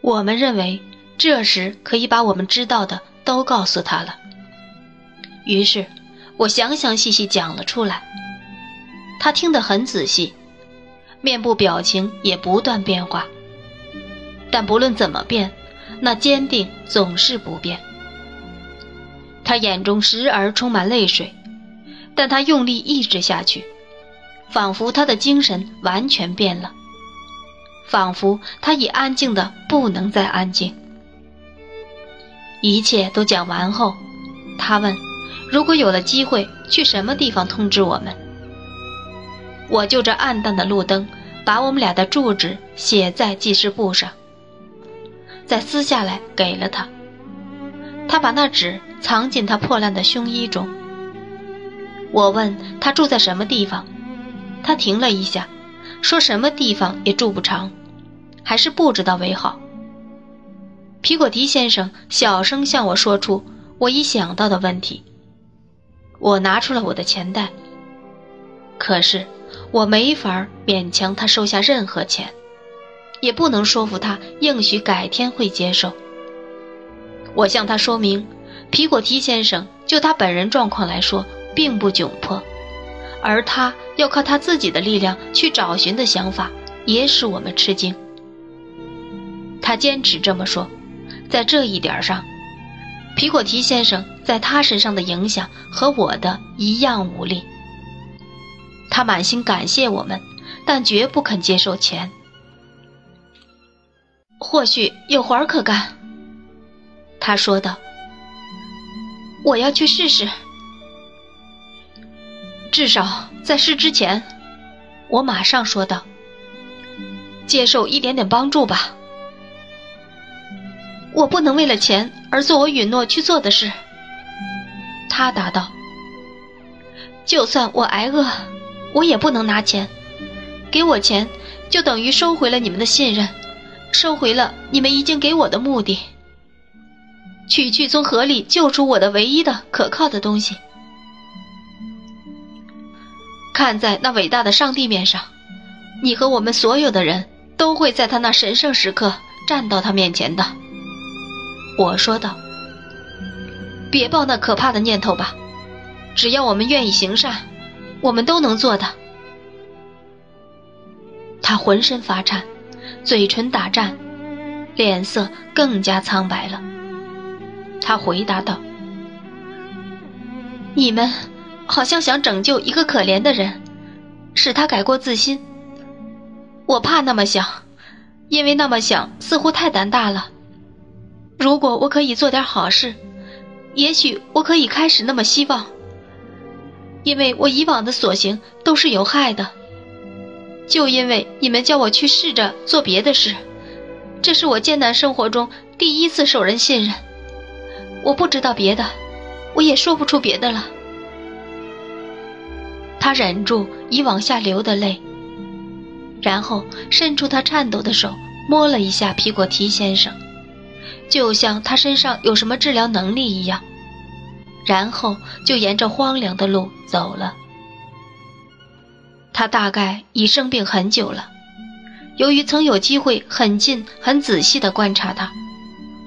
我们认为这时可以把我们知道的都告诉他了。于是，我详详细细讲了出来。他听得很仔细，面部表情也不断变化。但不论怎么变，那坚定总是不变。他眼中时而充满泪水，但他用力抑制下去，仿佛他的精神完全变了，仿佛他已安静的不能再安静。一切都讲完后，他问：“如果有了机会，去什么地方通知我们？”我就着暗淡的路灯，把我们俩的住址写在记事簿上，再撕下来给了他。他把那纸藏进他破烂的胸衣中。我问他住在什么地方，他停了一下，说什么地方也住不长，还是不知道为好。皮果提先生小声向我说出我已想到的问题。我拿出了我的钱袋，可是。我没法勉强他收下任何钱，也不能说服他应许改天会接受。我向他说明，皮果提先生就他本人状况来说并不窘迫，而他要靠他自己的力量去找寻的想法也使我们吃惊。他坚持这么说，在这一点上，皮果提先生在他身上的影响和我的一样无力。他满心感谢我们，但绝不肯接受钱。或许有活儿可干，他说道。我要去试试，至少在试之前，我马上说道。接受一点点帮助吧。我不能为了钱而做我允诺去做的事。他答道。就算我挨饿。我也不能拿钱，给我钱就等于收回了你们的信任，收回了你们已经给我的目的，取去从河里救出我的唯一的可靠的东西。看在那伟大的上帝面上，你和我们所有的人都会在他那神圣时刻站到他面前的。我说道：“别抱那可怕的念头吧，只要我们愿意行善。”我们都能做的。他浑身发颤，嘴唇打颤，脸色更加苍白了。他回答道：“你们好像想拯救一个可怜的人，使他改过自新。我怕那么想，因为那么想似乎太胆大了。如果我可以做点好事，也许我可以开始那么希望。”因为我以往的所行都是有害的，就因为你们叫我去试着做别的事，这是我艰难生活中第一次受人信任。我不知道别的，我也说不出别的了。他忍住已往下流的泪，然后伸出他颤抖的手摸了一下皮果提先生，就像他身上有什么治疗能力一样。然后就沿着荒凉的路走了。他大概已生病很久了。由于曾有机会很近、很仔细地观察他，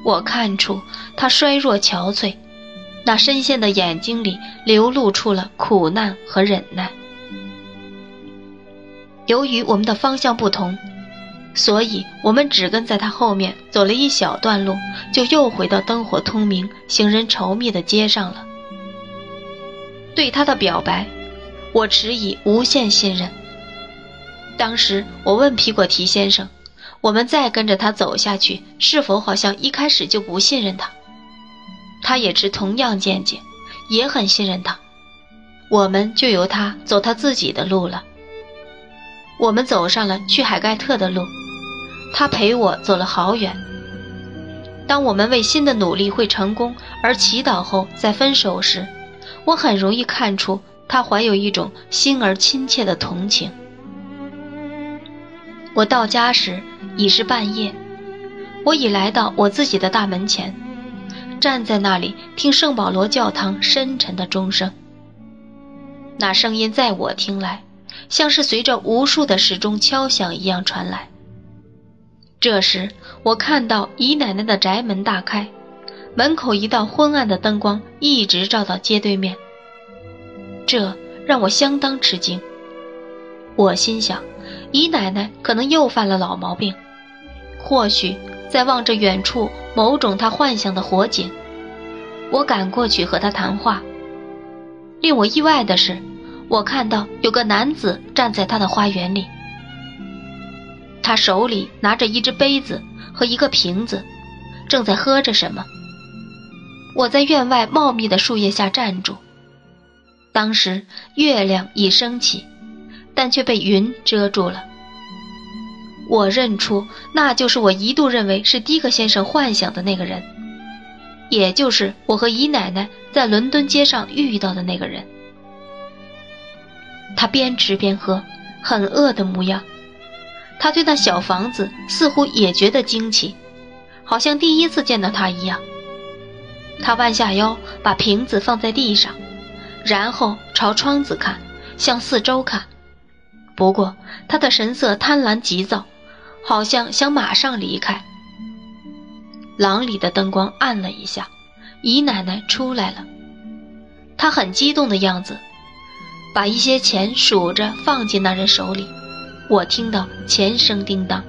我看出他衰弱憔悴，那深陷的眼睛里流露出了苦难和忍耐。由于我们的方向不同，所以我们只跟在他后面走了一小段路，就又回到灯火通明、行人稠密的街上了。对他的表白，我持以无限信任。当时我问皮果提先生：“我们再跟着他走下去，是否好像一开始就不信任他？”他也持同样见解，也很信任他。我们就由他走他自己的路了。我们走上了去海盖特的路，他陪我走了好远。当我们为新的努力会成功而祈祷后再分手时，我很容易看出他怀有一种心而亲切的同情。我到家时已是半夜，我已来到我自己的大门前，站在那里听圣保罗教堂深沉的钟声。那声音在我听来，像是随着无数的时钟敲响一样传来。这时，我看到姨奶奶的宅门大开，门口一道昏暗的灯光一直照到街对面。这让我相当吃惊。我心想，姨奶奶可能又犯了老毛病，或许在望着远处某种他幻想的火景。我赶过去和他谈话。令我意外的是，我看到有个男子站在他的花园里，他手里拿着一只杯子和一个瓶子，正在喝着什么。我在院外茂密的树叶下站住。当时月亮已升起，但却被云遮住了。我认出那就是我一度认为是迪克先生幻想的那个人，也就是我和姨奶奶在伦敦街上遇到的那个人。他边吃边喝，很饿的模样。他对那小房子似乎也觉得惊奇，好像第一次见到他一样。他弯下腰，把瓶子放在地上。然后朝窗子看，向四周看。不过他的神色贪婪急躁，好像想马上离开。廊里的灯光暗了一下，姨奶奶出来了。她很激动的样子，把一些钱数着放进那人手里。我听到钱声叮当。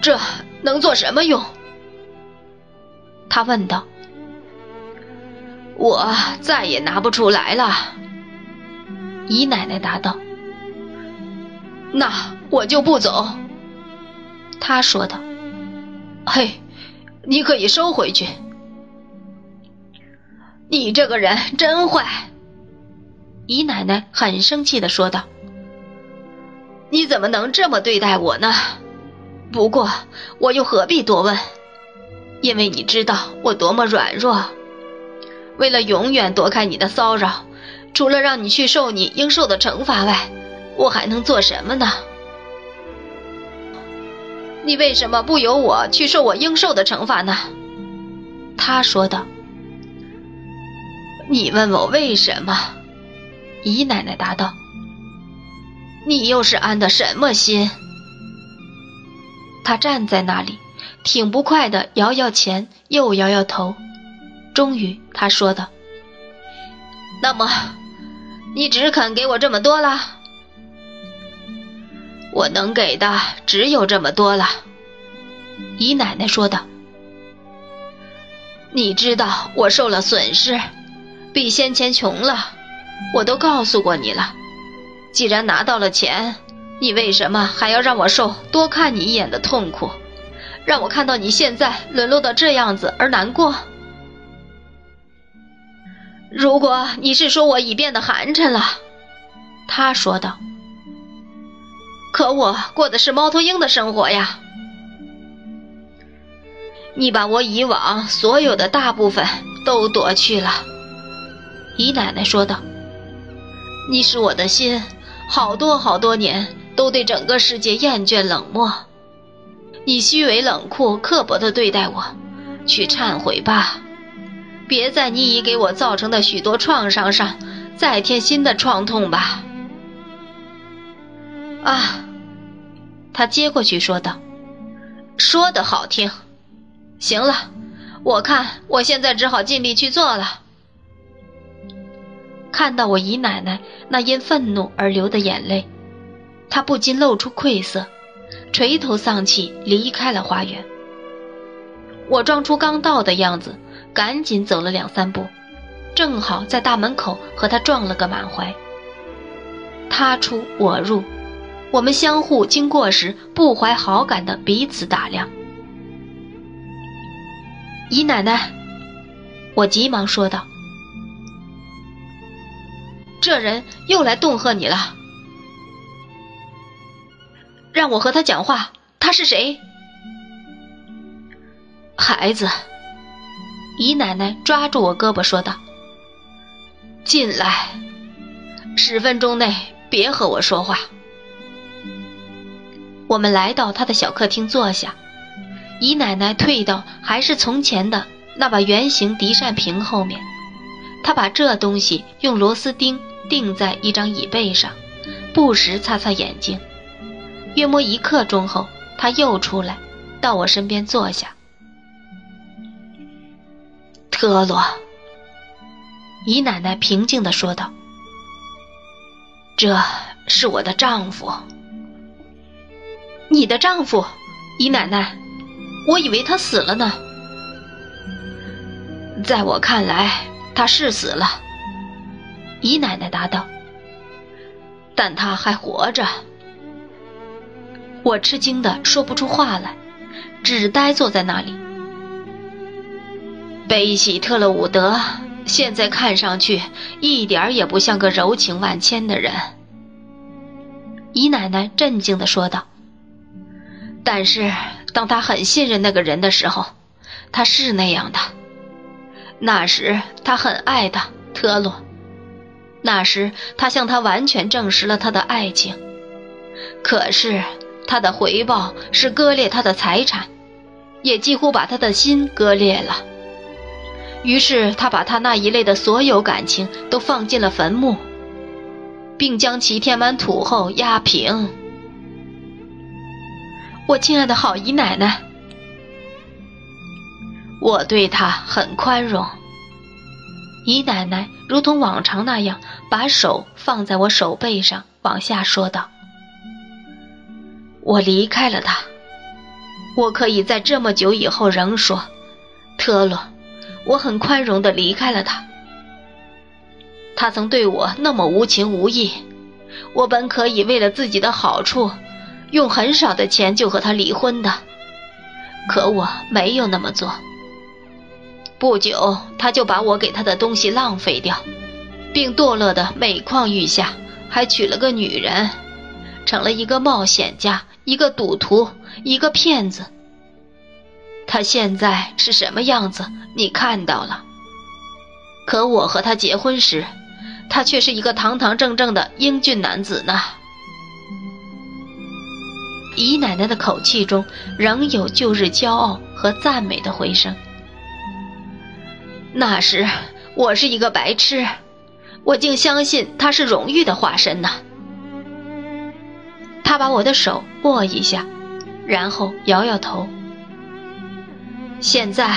这能做什么用？他问道。我再也拿不出来了，姨奶奶答道。那我就不走，他说道。嘿，你可以收回去。你这个人真坏，姨奶奶很生气的说道。你怎么能这么对待我呢？不过我又何必多问？因为你知道我多么软弱。为了永远躲开你的骚扰，除了让你去受你应受的惩罚外，我还能做什么呢？你为什么不由我去受我应受的惩罚呢？他说道。你问我为什么？姨奶奶答道。你又是安的什么心？他站在那里，挺不快的摇摇钱，又摇摇头。终于，他说道：“那么，你只肯给我这么多了？我能给的只有这么多了。”姨奶奶说道：“你知道我受了损失，比先前穷了，我都告诉过你了。既然拿到了钱，你为什么还要让我受多看你一眼的痛苦，让我看到你现在沦落到这样子而难过？”如果你是说我已变得寒碜了，他说道。可我过的是猫头鹰的生活呀。你把我以往所有的大部分都夺去了，姨奶奶说道。你使我的心好多好多年都对整个世界厌倦冷漠。你虚伪冷酷刻薄的对待我，去忏悔吧。别在你已给我造成的许多创伤上再添新的创痛吧。啊，他接过去说道：“说的好听。行了，我看我现在只好尽力去做了。”看到我姨奶奶那因愤怒而流的眼泪，他不禁露出愧色，垂头丧气离开了花园。我装出刚到的样子。赶紧走了两三步，正好在大门口和他撞了个满怀。他出我入，我们相互经过时不怀好感的彼此打量。姨奶奶，我急忙说道：“这人又来恫吓你了，让我和他讲话。他是谁？孩子。”姨奶奶抓住我胳膊说道：“进来，十分钟内别和我说话。”我们来到他的小客厅坐下，姨奶奶退到还是从前的那把圆形笛扇屏后面，她把这东西用螺丝钉钉在一张椅背上，不时擦擦眼睛，约摸一刻钟后，他又出来，到我身边坐下。特罗，姨奶奶平静地说道：“这是我的丈夫。”你的丈夫，姨奶奶，我以为他死了呢。在我看来，他是死了。姨奶奶答道：“但他还活着。”我吃惊的说不出话来，只呆坐在那里。贝喜特勒伍德现在看上去一点也不像个柔情万千的人。姨奶奶镇静的说道。但是，当他很信任那个人的时候，他是那样的。那时他很爱他，特洛。那时他向他完全证实了他的爱情。可是他的回报是割裂他的财产，也几乎把他的心割裂了。于是他把他那一类的所有感情都放进了坟墓，并将其填满土后压平。我亲爱的好姨奶奶，我对她很宽容。姨奶奶如同往常那样，把手放在我手背上，往下说道：“我离开了他，我可以在这么久以后仍说，特洛，我很宽容的离开了他。他曾对我那么无情无义，我本可以为了自己的好处。”用很少的钱就和他离婚的，可我没有那么做。不久，他就把我给他的东西浪费掉，并堕落的每况愈下，还娶了个女人，成了一个冒险家，一个赌徒，一个骗子。他现在是什么样子，你看到了。可我和他结婚时，他却是一个堂堂正正的英俊男子呢。姨奶奶的口气中仍有旧日骄傲和赞美的回声。那时我是一个白痴，我竟相信他是荣誉的化身呢。他把我的手握一下，然后摇摇头。现在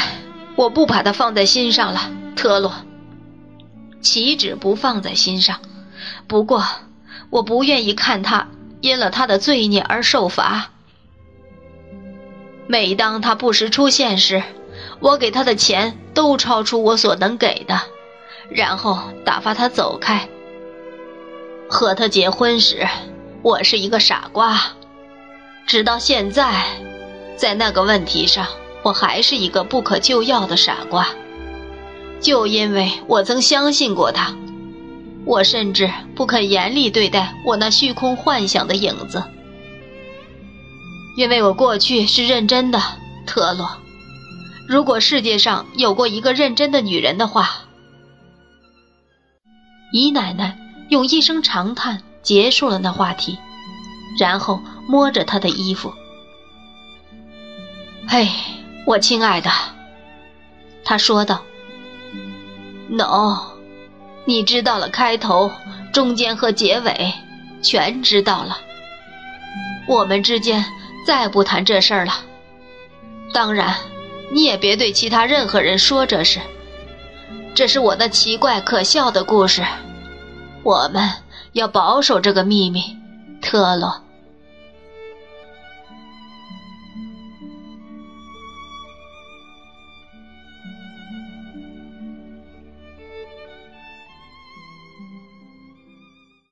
我不把他放在心上了，特洛。岂止不放在心上？不过我不愿意看他。因了他的罪孽而受罚。每当他不时出现时，我给他的钱都超出我所能给的，然后打发他走开。和他结婚时，我是一个傻瓜，直到现在，在那个问题上，我还是一个不可救药的傻瓜，就因为我曾相信过他。我甚至不肯严厉对待我那虚空幻想的影子，因为我过去是认真的，特洛。如果世界上有过一个认真的女人的话，姨奶奶用一声长叹结束了那话题，然后摸着她的衣服：“嘿，我亲爱的。”她说道：“No。”你知道了开头、中间和结尾，全知道了。我们之间再不谈这事儿了。当然，你也别对其他任何人说这事。这是我那奇怪可笑的故事。我们要保守这个秘密，特洛。